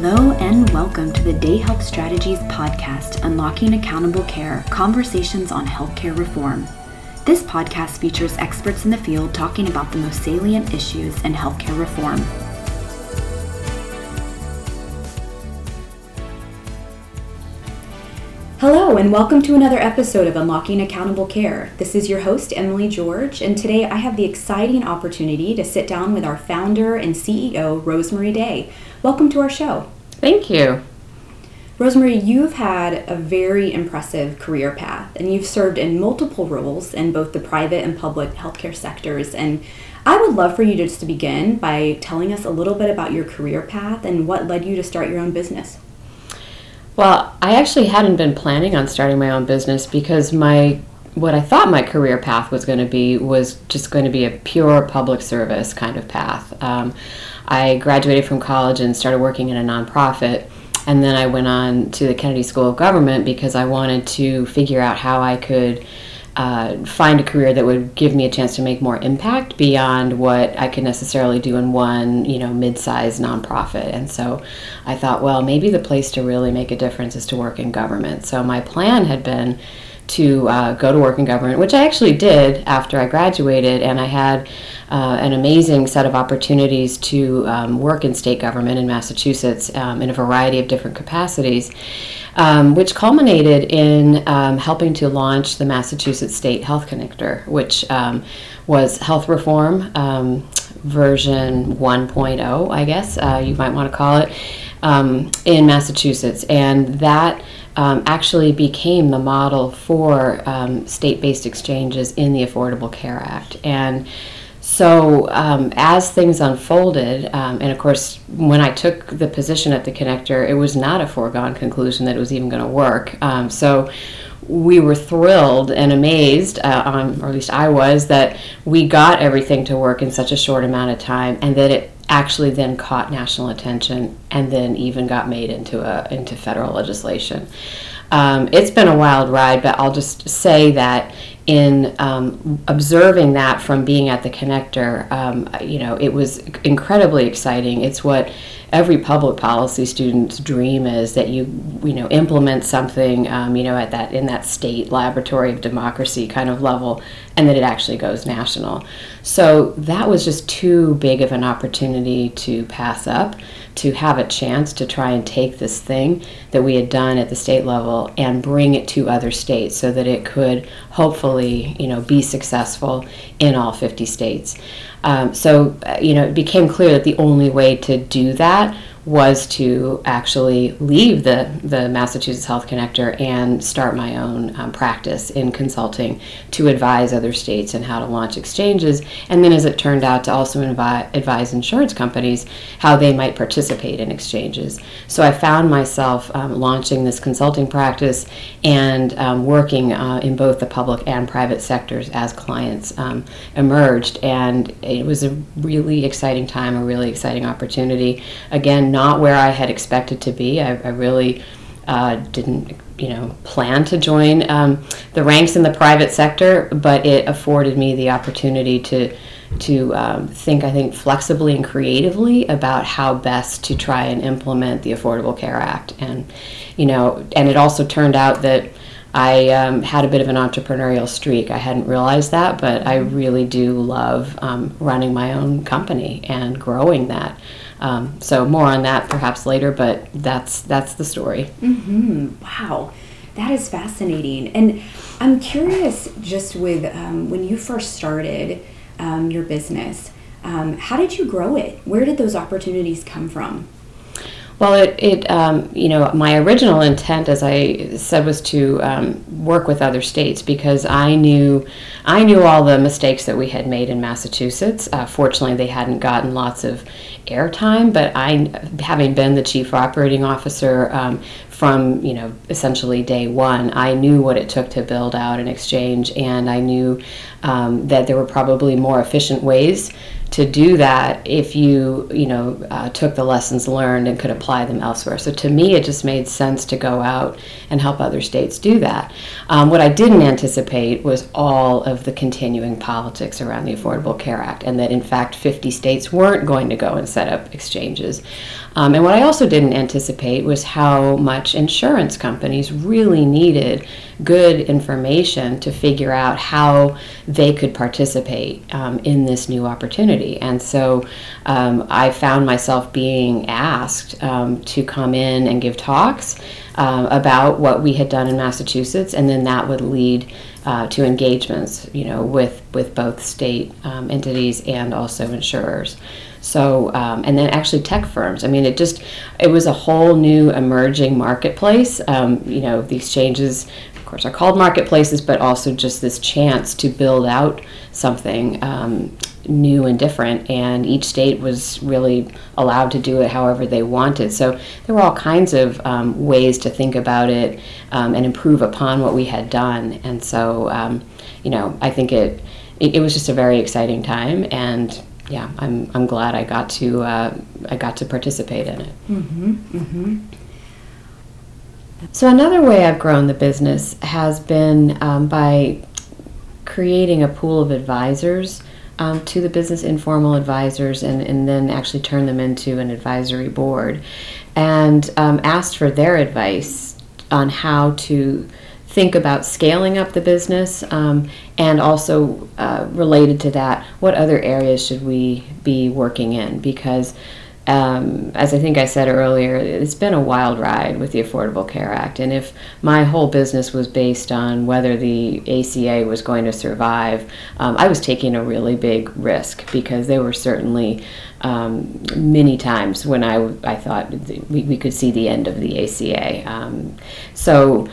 Hello and welcome to the Day Health Strategies podcast, Unlocking Accountable Care Conversations on Healthcare Reform. This podcast features experts in the field talking about the most salient issues in healthcare reform. Hello, and welcome to another episode of Unlocking Accountable Care. This is your host, Emily George, and today I have the exciting opportunity to sit down with our founder and CEO, Rosemarie Day. Welcome to our show. Thank you. Rosemarie, you've had a very impressive career path, and you've served in multiple roles in both the private and public healthcare sectors. And I would love for you just to begin by telling us a little bit about your career path and what led you to start your own business. Well, I actually hadn't been planning on starting my own business because my what I thought my career path was going to be was just going to be a pure public service kind of path. Um, I graduated from college and started working in a nonprofit, and then I went on to the Kennedy School of Government because I wanted to figure out how I could uh, find a career that would give me a chance to make more impact beyond what I could necessarily do in one, you know, mid-sized nonprofit. And so I thought, well, maybe the place to really make a difference is to work in government. So my plan had been to uh, go to work in government, which I actually did after I graduated, and I had uh, an amazing set of opportunities to um, work in state government in Massachusetts um, in a variety of different capacities, um, which culminated in um, helping to launch the Massachusetts State Health Connector, which um, was health reform um, version 1.0, I guess uh, you might want to call it, in Massachusetts, and that um, actually became the model for um, state based exchanges in the Affordable Care Act. And so, um, as things unfolded, um, and of course, when I took the position at the connector, it was not a foregone conclusion that it was even going to work. Um, so, we were thrilled and amazed, uh, on, or at least I was, that we got everything to work in such a short amount of time, and that it actually then caught national attention and then even got made into a into federal legislation. Um, it's been a wild ride, but I'll just say that in um, observing that from being at the connector, um, you know, it was incredibly exciting. It's what every public policy student's dream is that you, you know, implement something, um, you know, at that in that state laboratory of democracy kind of level, and that it actually goes national. So that was just too big of an opportunity to pass up to have a chance to try and take this thing that we had done at the state level and bring it to other states so that it could hopefully, you know, be successful in all 50 states. Um, so, uh, you know, it became clear that the only way to do that was to actually leave the, the Massachusetts Health Connector and start my own um, practice in consulting to advise other states and how to launch exchanges. And then, as it turned out, to also invi- advise insurance companies how they might participate in exchanges. So I found myself um, launching this consulting practice and um, working uh, in both the public and private sectors as clients um, emerged. And it was a really exciting time, a really exciting opportunity. Again, not where I had expected to be. I, I really uh, didn't, you know, plan to join um, the ranks in the private sector, but it afforded me the opportunity to to um, think, I think, flexibly and creatively about how best to try and implement the Affordable Care Act. And, you know, and it also turned out that I um, had a bit of an entrepreneurial streak. I hadn't realized that, but I really do love um, running my own company and growing that. Um, so more on that perhaps later, but that's that's the story. Mm-hmm. Wow, that is fascinating. And I'm curious, just with um, when you first started um, your business, um, how did you grow it? Where did those opportunities come from? Well, it, it um, you know, my original intent, as I said, was to um, work with other states because I knew, I knew all the mistakes that we had made in Massachusetts. Uh, fortunately, they hadn't gotten lots of airtime, but I, having been the chief operating officer um, from you know essentially day one, I knew what it took to build out an exchange, and I knew um, that there were probably more efficient ways to do that if you you know uh, took the lessons learned and could apply them elsewhere. So to me, it just made sense to go out and help other states do that. Um, what I didn't anticipate was all of the continuing politics around the Affordable Care Act, and that in fact 50 states weren't going to go and set up exchanges. Um, and what I also didn't anticipate was how much insurance companies really needed good information to figure out how they could participate um, in this new opportunity. And so um, I found myself being asked um, to come in and give talks uh, about what we had done in Massachusetts, and then that would lead uh, to engagements, you know, with with both state um, entities and also insurers. So, um, and then actually tech firms. I mean, it just, it was a whole new emerging marketplace. Um, you know, the exchanges, of course, are called marketplaces, but also just this chance to build out something um, new and different. And each state was really allowed to do it however they wanted. So there were all kinds of um, ways to think about it um, and improve upon what we had done. And so, um, you know, I think it, it, it was just a very exciting time and yeah, I'm I'm glad I got to uh, I got to participate in it. Mm-hmm, mm-hmm. So another way I've grown the business has been um, by creating a pool of advisors um, to the business, informal advisors, and, and then actually turn them into an advisory board, and um, asked for their advice on how to think about scaling up the business um, and also uh, related to that what other areas should we be working in because um, as I think I said earlier, it's been a wild ride with the Affordable Care Act. And if my whole business was based on whether the ACA was going to survive, um, I was taking a really big risk because there were certainly um, many times when I, I thought we, we could see the end of the ACA. Um, so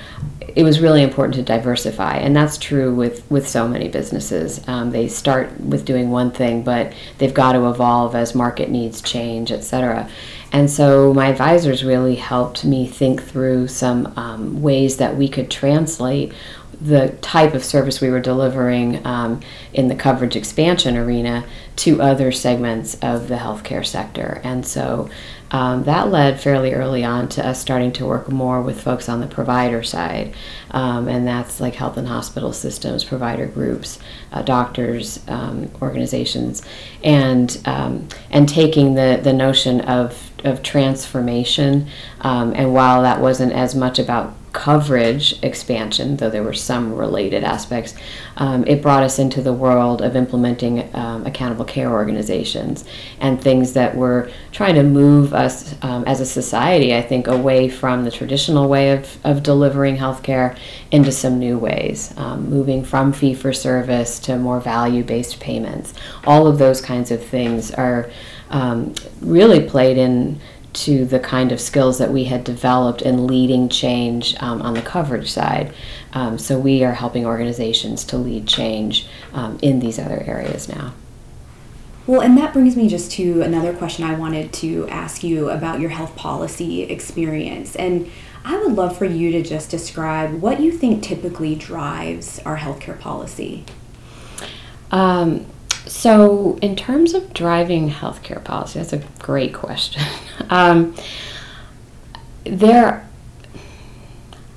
it was really important to diversify, and that's true with, with so many businesses. Um, they start with doing one thing, but they've got to evolve as market needs change, etc. And so my advisors really helped me think through some um, ways that we could translate the type of service we were delivering um, in the coverage expansion arena to other segments of the healthcare sector. And so um, that led fairly early on to us starting to work more with folks on the provider side. Um, and that's like health and hospital systems, provider groups, uh, doctors, um, organizations, and, um, and taking the, the notion of, of transformation. Um, and while that wasn't as much about coverage expansion, though there were some related aspects, um, it brought us into the world of implementing um, accountable care organizations and things that were trying to move us um, as a society, I think, away from the traditional way of, of delivering healthcare into some new ways, um, moving from fee for service to more value based payments. All of those kinds of things are um, really played in to the kind of skills that we had developed in leading change um, on the coverage side. Um, so we are helping organizations to lead change um, in these other areas now. Well, and that brings me just to another question I wanted to ask you about your health policy experience. And I would love for you to just describe what you think typically drives our healthcare policy. Um, so, in terms of driving healthcare policy, that's a great question. um, there,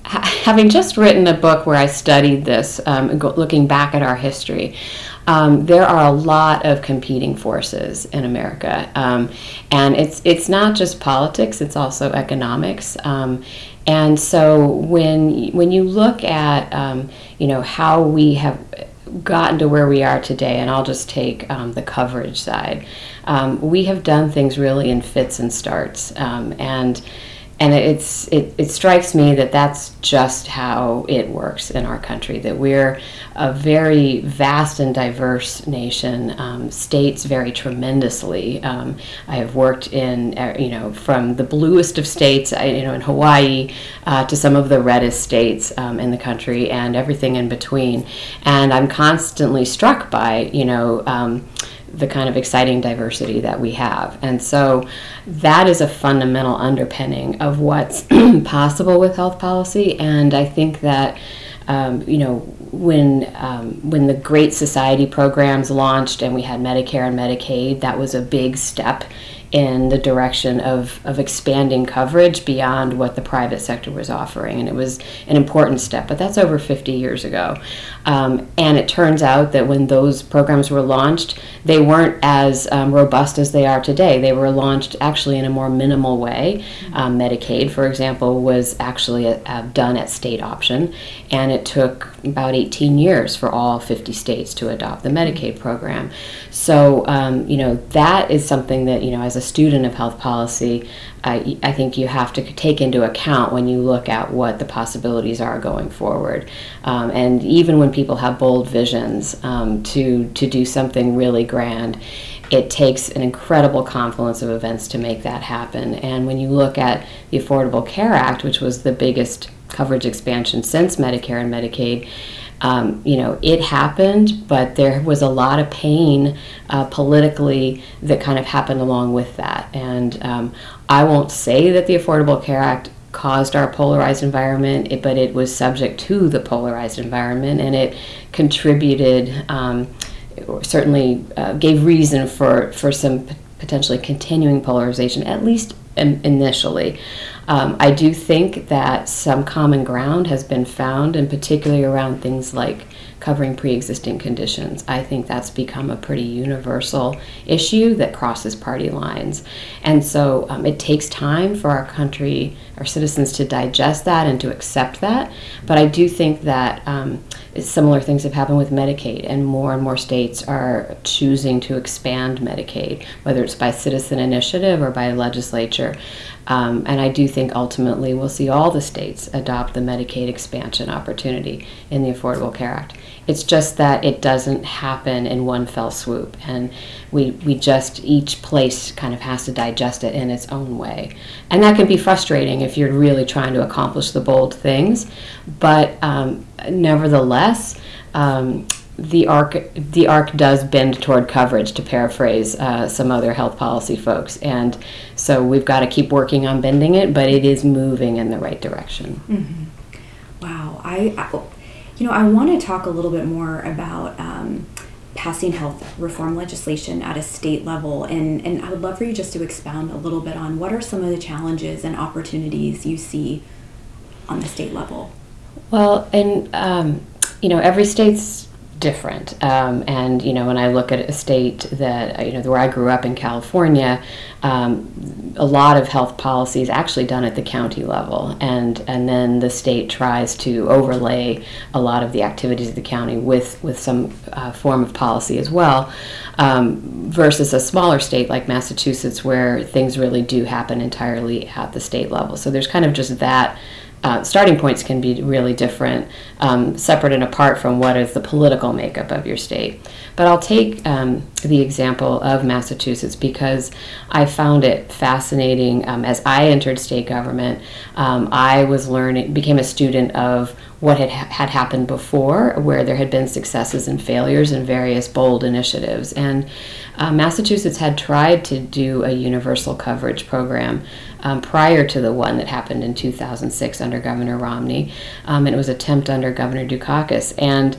having just written a book where I studied this, um, looking back at our history, um, there are a lot of competing forces in America, um, and it's it's not just politics; it's also economics. Um, and so when when you look at um, you know how we have gotten to where we are today, and I'll just take um, the coverage side. Um, we have done things really in fits and starts, um, and and it's it, it strikes me that that's just how it works in our country that we're a very vast and diverse nation um, states vary tremendously. Um, i have worked in uh, you know from the bluest of states you know in hawaii uh, to some of the reddest states um, in the country and everything in between. And i'm constantly struck by you know um, the kind of exciting diversity that we have. And so that is a fundamental underpinning of what's possible with health policy. And I think that um, you know, when um, when the Great Society programs launched and we had Medicare and Medicaid, that was a big step in the direction of, of expanding coverage beyond what the private sector was offering. And it was an important step, but that's over 50 years ago. Um, and it turns out that when those programs were launched, they weren't as um, robust as they are today. They were launched actually in a more minimal way. Um, Medicaid, for example, was actually a, uh, a done at state option, and it took about 18 years for all 50 states to adopt the Medicaid program. So, um, you know, that is something that, you know, as a student of health policy, I, I think you have to take into account when you look at what the possibilities are going forward. Um, and even when people have bold visions um, to, to do something really grand, it takes an incredible confluence of events to make that happen. And when you look at the Affordable Care Act, which was the biggest coverage expansion since Medicare and Medicaid, um, you know, it happened, but there was a lot of pain uh, politically that kind of happened along with that. And um, I won't say that the Affordable Care Act caused our polarized environment, it, but it was subject to the polarized environment and it contributed, um, certainly uh, gave reason for, for some potentially continuing polarization, at least in, initially. Um, I do think that some common ground has been found, and particularly around things like covering pre existing conditions. I think that's become a pretty universal issue that crosses party lines. And so um, it takes time for our country, our citizens to digest that and to accept that. But I do think that um, similar things have happened with Medicaid, and more and more states are choosing to expand Medicaid, whether it's by citizen initiative or by legislature. Um, and I do think ultimately we'll see all the states adopt the Medicaid expansion opportunity in the Affordable Care Act. It's just that it doesn't happen in one fell swoop, and we, we just, each place kind of has to digest it in its own way. And that can be frustrating if you're really trying to accomplish the bold things, but um, nevertheless, um, the arc the arc does bend toward coverage to paraphrase uh, some other health policy folks. And so we've got to keep working on bending it but it is moving in the right direction. Mm-hmm. wow. I, I, you know i want to talk a little bit more about um, passing health reform legislation at a state level and, and i would love for you just to expound a little bit on what are some of the challenges and opportunities you see on the state level. Well and um, you know every state's different. Um, and you know, when I look at a state that you know where I grew up in California, um, a lot of health policy is actually done at the county level, and and then the state tries to overlay a lot of the activities of the county with with some uh, form of policy as well. Um, versus a smaller state like Massachusetts, where things really do happen entirely at the state level. So there's kind of just that uh, starting points can be really different, um, separate and apart from what is the political makeup of your state. But I'll take um, the example of Massachusetts because I found it fascinating. Um, as I entered state government, um, I was learning, became a student of what had had happened before, where there had been successes and failures in various bold initiatives. And uh, Massachusetts had tried to do a universal coverage program um, prior to the one that happened in 2006 under Governor Romney, um, and it was attempt under Governor Dukakis. And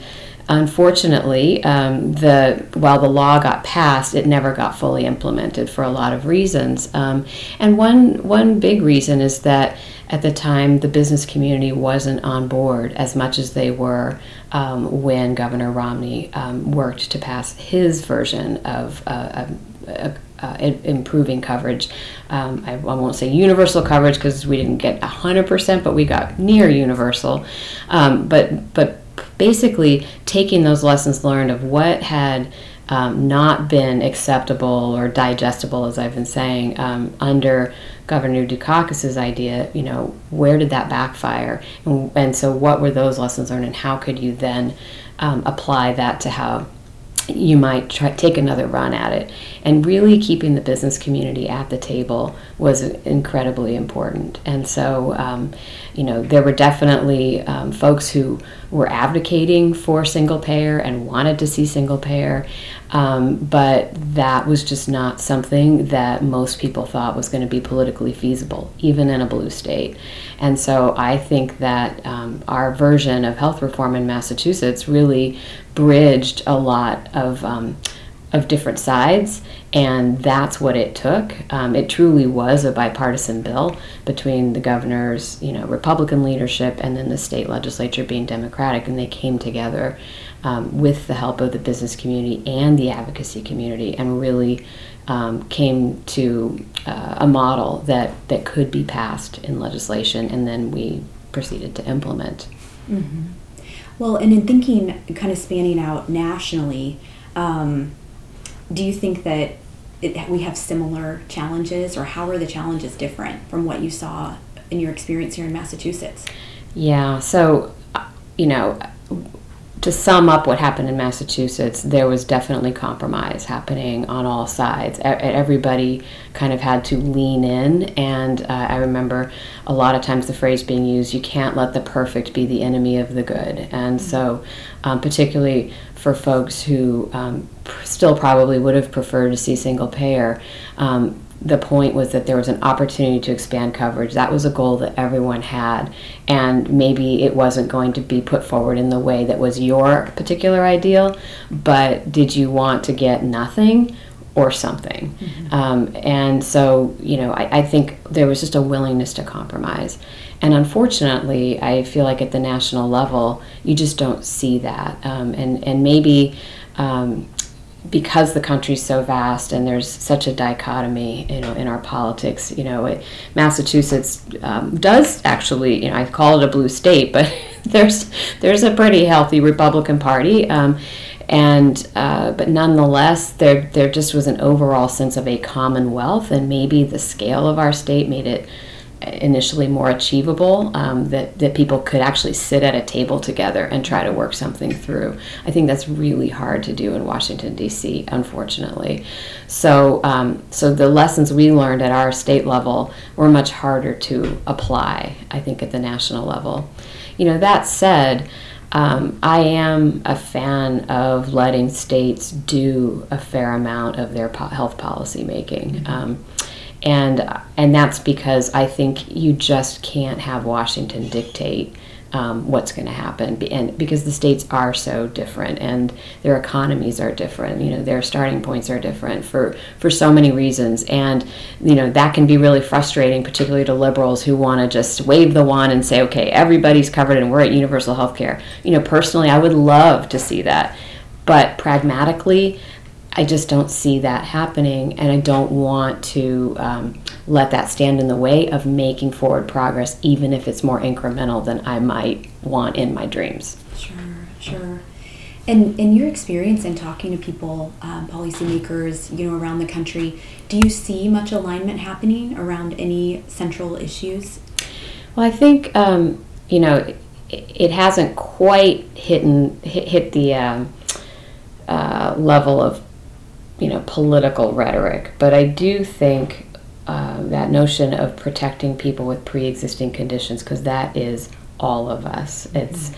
unfortunately, um, the while the law got passed, it never got fully implemented for a lot of reasons. Um, and one one big reason is that at the time the business community wasn't on board as much as they were um, when Governor Romney um, worked to pass his version of uh, a, uh, improving coverage. Um, I, I, won't say universal coverage because we didn't get 100%, but we got near universal. Um, but, but basically, taking those lessons learned of what had um, not been acceptable or digestible, as I've been saying, um, under Governor Dukakis's idea, you know, where did that backfire? And, and, so, what were those lessons learned, and how could you then um, apply that to how you might try take another run at it. And really keeping the business community at the table was incredibly important. And so um, you know there were definitely um, folks who were advocating for single payer and wanted to see single payer. Um, but that was just not something that most people thought was going to be politically feasible even in a blue state. And so i think that um, our version of health reform in massachusetts really bridged a lot of um, of different sides, and that's what it took. Um, it truly was a bipartisan bill between the governor's, you know, Republican leadership and then the state legislature being Democratic, and they came together um, with the help of the business community and the advocacy community, and really um, came to uh, a model that that could be passed in legislation, and then we proceeded to implement. Mm-hmm. Well, and in thinking, kind of spanning out nationally, um, do you think that it, we have similar challenges, or how are the challenges different from what you saw in your experience here in Massachusetts? Yeah, so, you know, to sum up what happened in Massachusetts, there was definitely compromise happening on all sides. Everybody kind of had to lean in, and uh, I remember a lot of times the phrase being used you can't let the perfect be the enemy of the good. And mm-hmm. so, um, particularly for folks who um, still probably would have preferred to see single payer, um, the point was that there was an opportunity to expand coverage. That was a goal that everyone had, and maybe it wasn't going to be put forward in the way that was your particular ideal, but did you want to get nothing or something? Mm-hmm. Um, and so, you know, I, I think there was just a willingness to compromise. And unfortunately, I feel like at the national level, you just don't see that. Um, and, and maybe um, because the country's so vast and there's such a dichotomy, you know, in our politics, you know, it, Massachusetts um, does actually, you know, I call it a blue state, but there's there's a pretty healthy Republican Party, um, and uh, but nonetheless, there there just was an overall sense of a commonwealth, and maybe the scale of our state made it initially more achievable um, that, that people could actually sit at a table together and try to work something through. I think that's really hard to do in washington d.c unfortunately. So um, so the lessons we learned at our state level were much harder to apply i think at the national level. You know that said um, I am a fan of letting states do a fair amount of their po- health policy making. Um, and and that's because I think you just can't have Washington dictate um, what's going to happen, and because the states are so different and their economies are different, you know, their starting points are different for for so many reasons, and you know that can be really frustrating, particularly to liberals who want to just wave the wand and say, okay, everybody's covered and we're at universal health care. You know, personally, I would love to see that, but pragmatically, I just don't see that happening, and I don't want to um, let that stand in the way of making forward progress, even if it's more incremental than I might want in my dreams. Sure, sure. And in your experience in talking to people, um, policymakers, you know, around the country, do you see much alignment happening around any central issues? Well, I think um, you know it, it, hasn't quite hit hit, hit the um, uh, level of you know political rhetoric, but I do think uh, that notion of protecting people with pre-existing conditions, because that is all of us. It's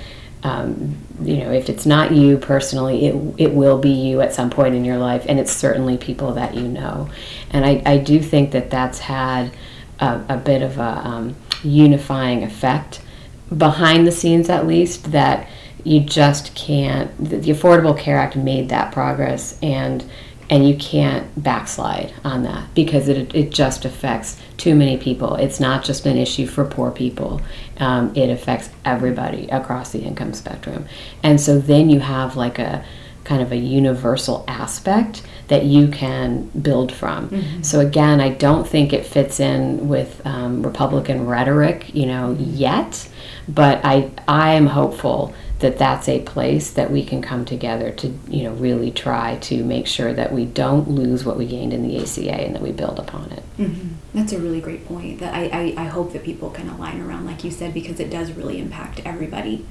um, you know, if it's not you personally, it, it will be you at some point in your life, and it's certainly people that you know. And I, I do think that that's had a, a bit of a um, unifying effect behind the scenes, at least, that you just can't. The, the Affordable Care Act made that progress, and and you can't backslide on that because it, it just affects too many people. It's not just an issue for poor people, um, it affects everybody across the income spectrum. And so then you have like a kind of a universal aspect that you can build from. Mm-hmm. So again, I don't think it fits in with um, Republican rhetoric, you know, yet, but I I am hopeful that that's a place that we can come together to you know really try to make sure that we don't lose what we gained in the ACA and that we build upon it. Mm-hmm. That's a really great point. That I, I, I hope that people can align around, like you said, because it does really impact everybody.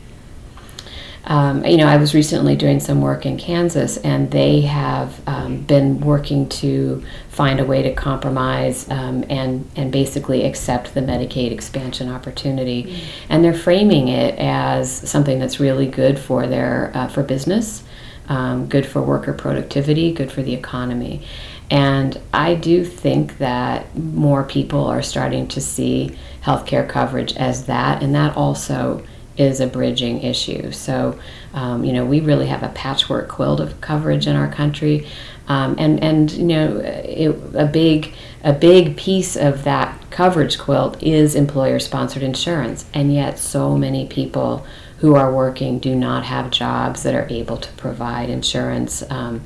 Um, you know, I was recently doing some work in Kansas, and they have um, been working to find a way to compromise um, and and basically accept the Medicaid expansion opportunity, mm-hmm. and they're framing it as something that's really good for their uh, for business, um, good for worker productivity, good for the economy, and I do think that more people are starting to see healthcare coverage as that, and that also is a bridging issue. So, um, you know, we really have a patchwork quilt of coverage in our country, um, and and you know, it, a big a big piece of that coverage quilt is employer-sponsored insurance, and yet so many people who are working do not have jobs that are able to provide insurance. Um,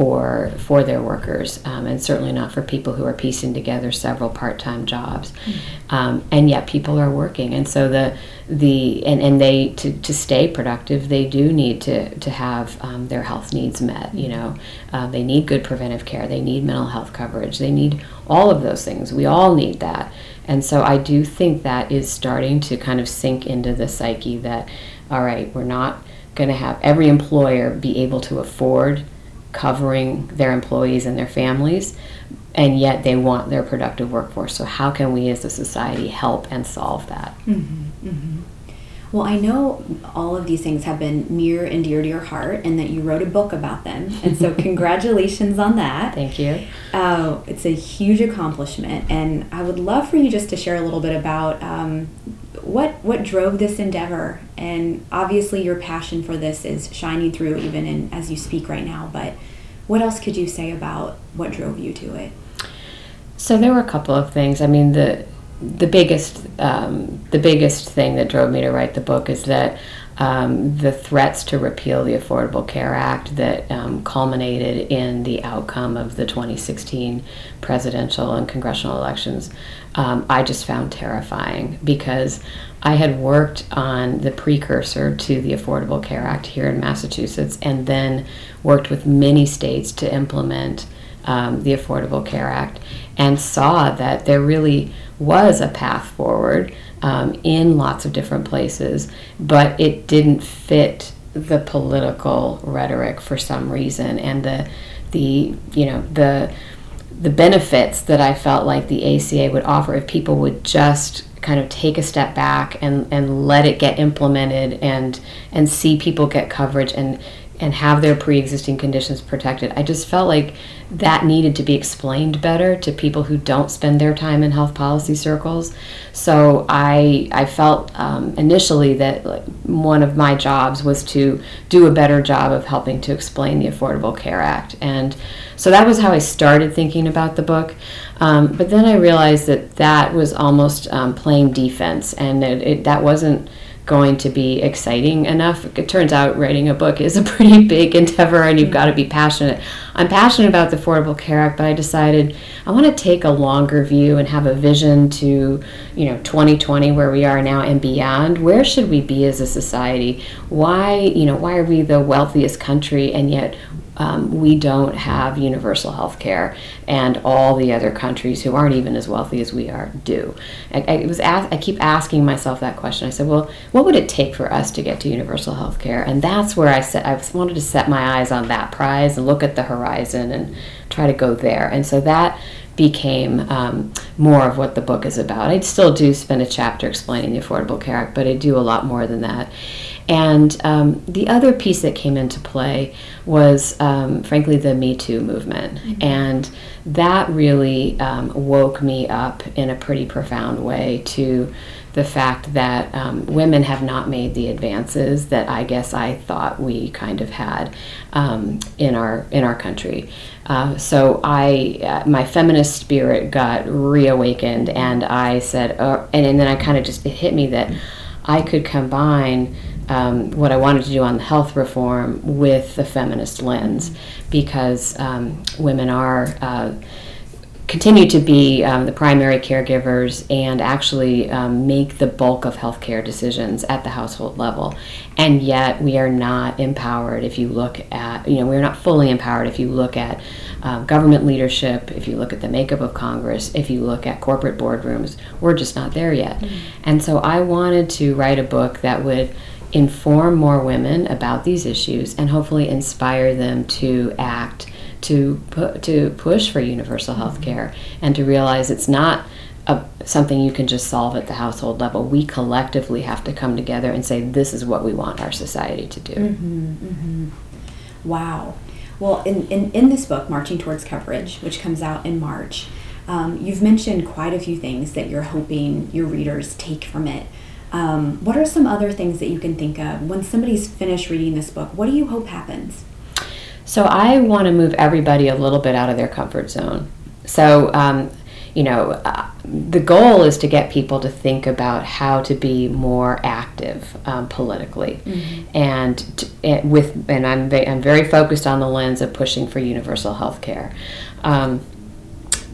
for for their workers, um, and certainly not for people who are piecing together several part-time jobs. Mm-hmm. Um, and yet people are working, and so the the and, and they to, to stay productive, they do need to to have um, their health needs met. You know, uh, they need good preventive care, they need mental health coverage, they need all of those things. We all need that, and so I do think that is starting to kind of sink into the psyche that, all right, we're not going to have every employer be able to afford covering their employees and their families, and yet they want their productive workforce. So, how can we as a society help and solve that? Mm-hmm, mm-hmm. Well, I know all of these things have been near and dear to your heart, and that you wrote a book about them. And so, congratulations on that. Thank you. Uh, it's a huge accomplishment, and I would love for you just to share a little bit about um, what what drove this endeavor and obviously your passion for this is shining through even in as you speak right now but what else could you say about what drove you to it so there were a couple of things i mean the the biggest um, the biggest thing that drove me to write the book is that um, the threats to repeal the Affordable Care Act that um, culminated in the outcome of the 2016 presidential and congressional elections, um, I just found terrifying because I had worked on the precursor to the Affordable Care Act here in Massachusetts and then worked with many states to implement um, the Affordable Care Act and saw that there really was a path forward um, in lots of different places, but it didn't fit the political rhetoric for some reason, and the the you know the the benefits that I felt like the ACA would offer if people would just kind of take a step back and, and let it get implemented and and see people get coverage and and have their pre-existing conditions protected. I just felt like that needed to be explained better to people who don't spend their time in health policy circles. So I I felt um, initially that like, one of my jobs was to do a better job of helping to explain the Affordable Care Act, and so that was how I started thinking about the book. Um, but then I realized that that was almost um, playing defense, and it, it, that wasn't going to be exciting enough. It turns out writing a book is a pretty big endeavor and you've got to be passionate. I'm passionate about the Affordable Care Act, but I decided I want to take a longer view and have a vision to, you know, 2020 where we are now and beyond. Where should we be as a society? Why, you know, why are we the wealthiest country and yet um, we don't have universal health care, and all the other countries who aren't even as wealthy as we are do. I, I was ask, I keep asking myself that question. I said, well, what would it take for us to get to universal health care? And that's where I said I wanted to set my eyes on that prize and look at the horizon and try to go there. And so that became um, more of what the book is about. I still do spend a chapter explaining the Affordable Care Act, but I do a lot more than that. And um, the other piece that came into play was, um, frankly, the Me Too movement. Mm-hmm. And that really um, woke me up in a pretty profound way to the fact that um, women have not made the advances that I guess I thought we kind of had um, in our in our country. Uh, so I, uh, my feminist spirit got reawakened, and I said, uh, and, and then I kind of just it hit me that I could combine um, what I wanted to do on the health reform with the feminist lens because um, women are uh, continue to be um, the primary caregivers and actually um, make the bulk of healthcare decisions at the household level. And yet, we are not empowered if you look at, you know, we're not fully empowered if you look at um, government leadership, if you look at the makeup of Congress, if you look at corporate boardrooms. We're just not there yet. Mm-hmm. And so, I wanted to write a book that would inform more women about these issues and hopefully inspire them to act to pu- to push for universal health care and to realize it's not a, something you can just solve at the household level. We collectively have to come together and say this is what we want our society to do. Mm-hmm, mm-hmm. Wow. Well, in, in, in this book, Marching Towards Coverage, which comes out in March, um, you've mentioned quite a few things that you're hoping your readers take from it. Um, what are some other things that you can think of when somebody's finished reading this book? What do you hope happens? So I want to move everybody a little bit out of their comfort zone. So, um, you know, uh, the goal is to get people to think about how to be more active um, politically, mm-hmm. and to, and with and I'm I'm very focused on the lens of pushing for universal health care. Um,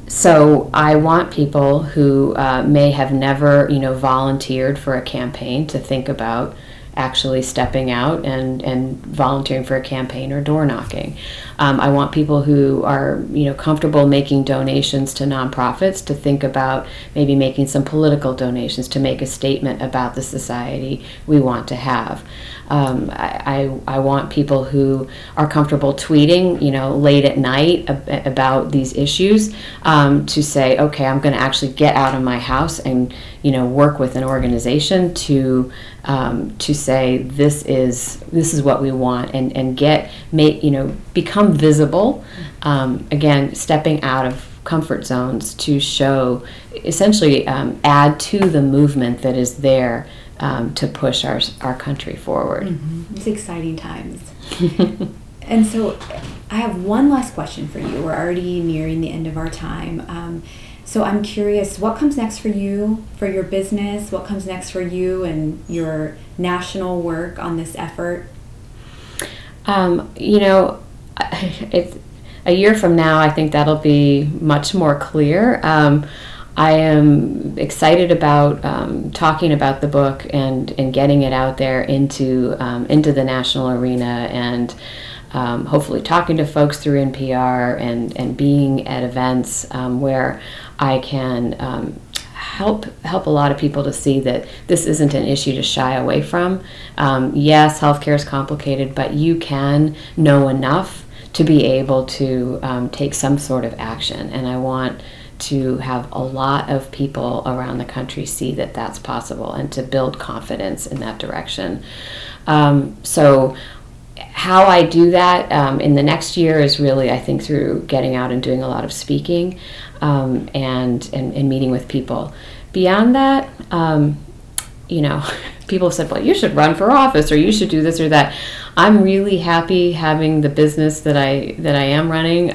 so I want people who uh, may have never, you know, volunteered for a campaign to think about actually stepping out and, and volunteering for a campaign or door knocking. Um, I want people who are you know comfortable making donations to nonprofits to think about maybe making some political donations to make a statement about the society we want to have. Um, I, I, I, want people who are comfortable tweeting, you know, late at night ab- about these issues um, to say, okay, I'm going to actually get out of my house and, you know, work with an organization to um, to say this is this is what we want and and get make you know become visible. Um, again, stepping out of comfort zones to show essentially um, add to the movement that is there um, to push our, our country forward. Mm-hmm. It's exciting times. and so I have one last question for you. We're already nearing the end of our time. Um, so I'm curious, what comes next for you, for your business? What comes next for you and your national work on this effort? Um, you know, it's a year from now, I think that'll be much more clear. Um, I am excited about um, talking about the book and, and getting it out there into um, into the national arena and um, hopefully talking to folks through NPR and, and being at events um, where I can um, help help a lot of people to see that this isn't an issue to shy away from. Um, yes, healthcare is complicated, but you can know enough to be able to take some sort of action, and I want to have a lot of people around the country see that that's possible and to build confidence in that direction. Um, so, how I do that um, in the next year is really, I think, through getting out and doing a lot of speaking um, and, and, and meeting with people. Beyond that, um, you know, people said, well, you should run for office or you should do this or that. I'm really happy having the business that I that I am running.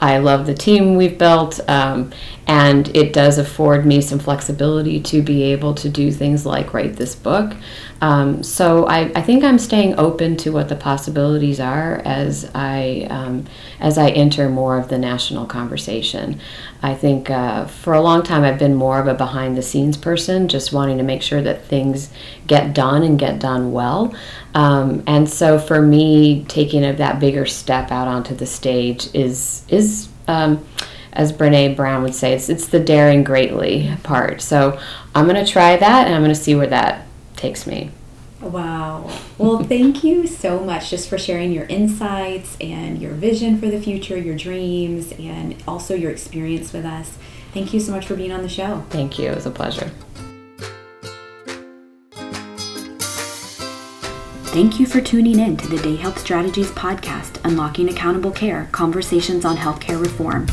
I love the team we've built, um, and it does afford me some flexibility to be able to do things like write this book. Um, so I, I, think I'm staying open to what the possibilities are as I um, as I enter more of the national conversation. I think uh, for a long time I've been more of a behind the scenes person, just wanting to make sure that things get done and get done well. Um, and so for me, taking a, that bigger step out onto the stage is is um, as Brene Brown would say, it's, it's the daring greatly part. So I'm going to try that and I'm going to see where that takes me. Wow. Well, thank you so much just for sharing your insights and your vision for the future, your dreams, and also your experience with us. Thank you so much for being on the show. Thank you. It was a pleasure. Thank you for tuning in to the Day Health Strategies podcast, Unlocking Accountable Care Conversations on Healthcare Reform.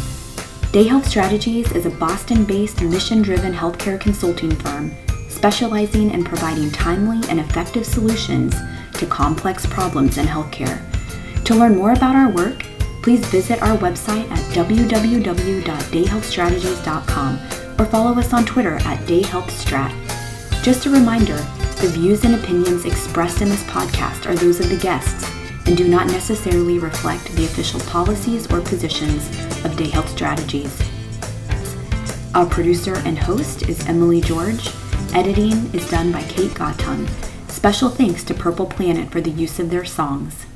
Day Health Strategies is a Boston based mission driven healthcare consulting firm specializing in providing timely and effective solutions to complex problems in healthcare. To learn more about our work, please visit our website at www.dayhealthstrategies.com or follow us on Twitter at DayHealthStrat. Just a reminder the views and opinions expressed in this podcast are those of the guests and do not necessarily reflect the official policies or positions of Day Health Strategies. Our producer and host is Emily George. Editing is done by Kate Gottung. Special thanks to Purple Planet for the use of their songs.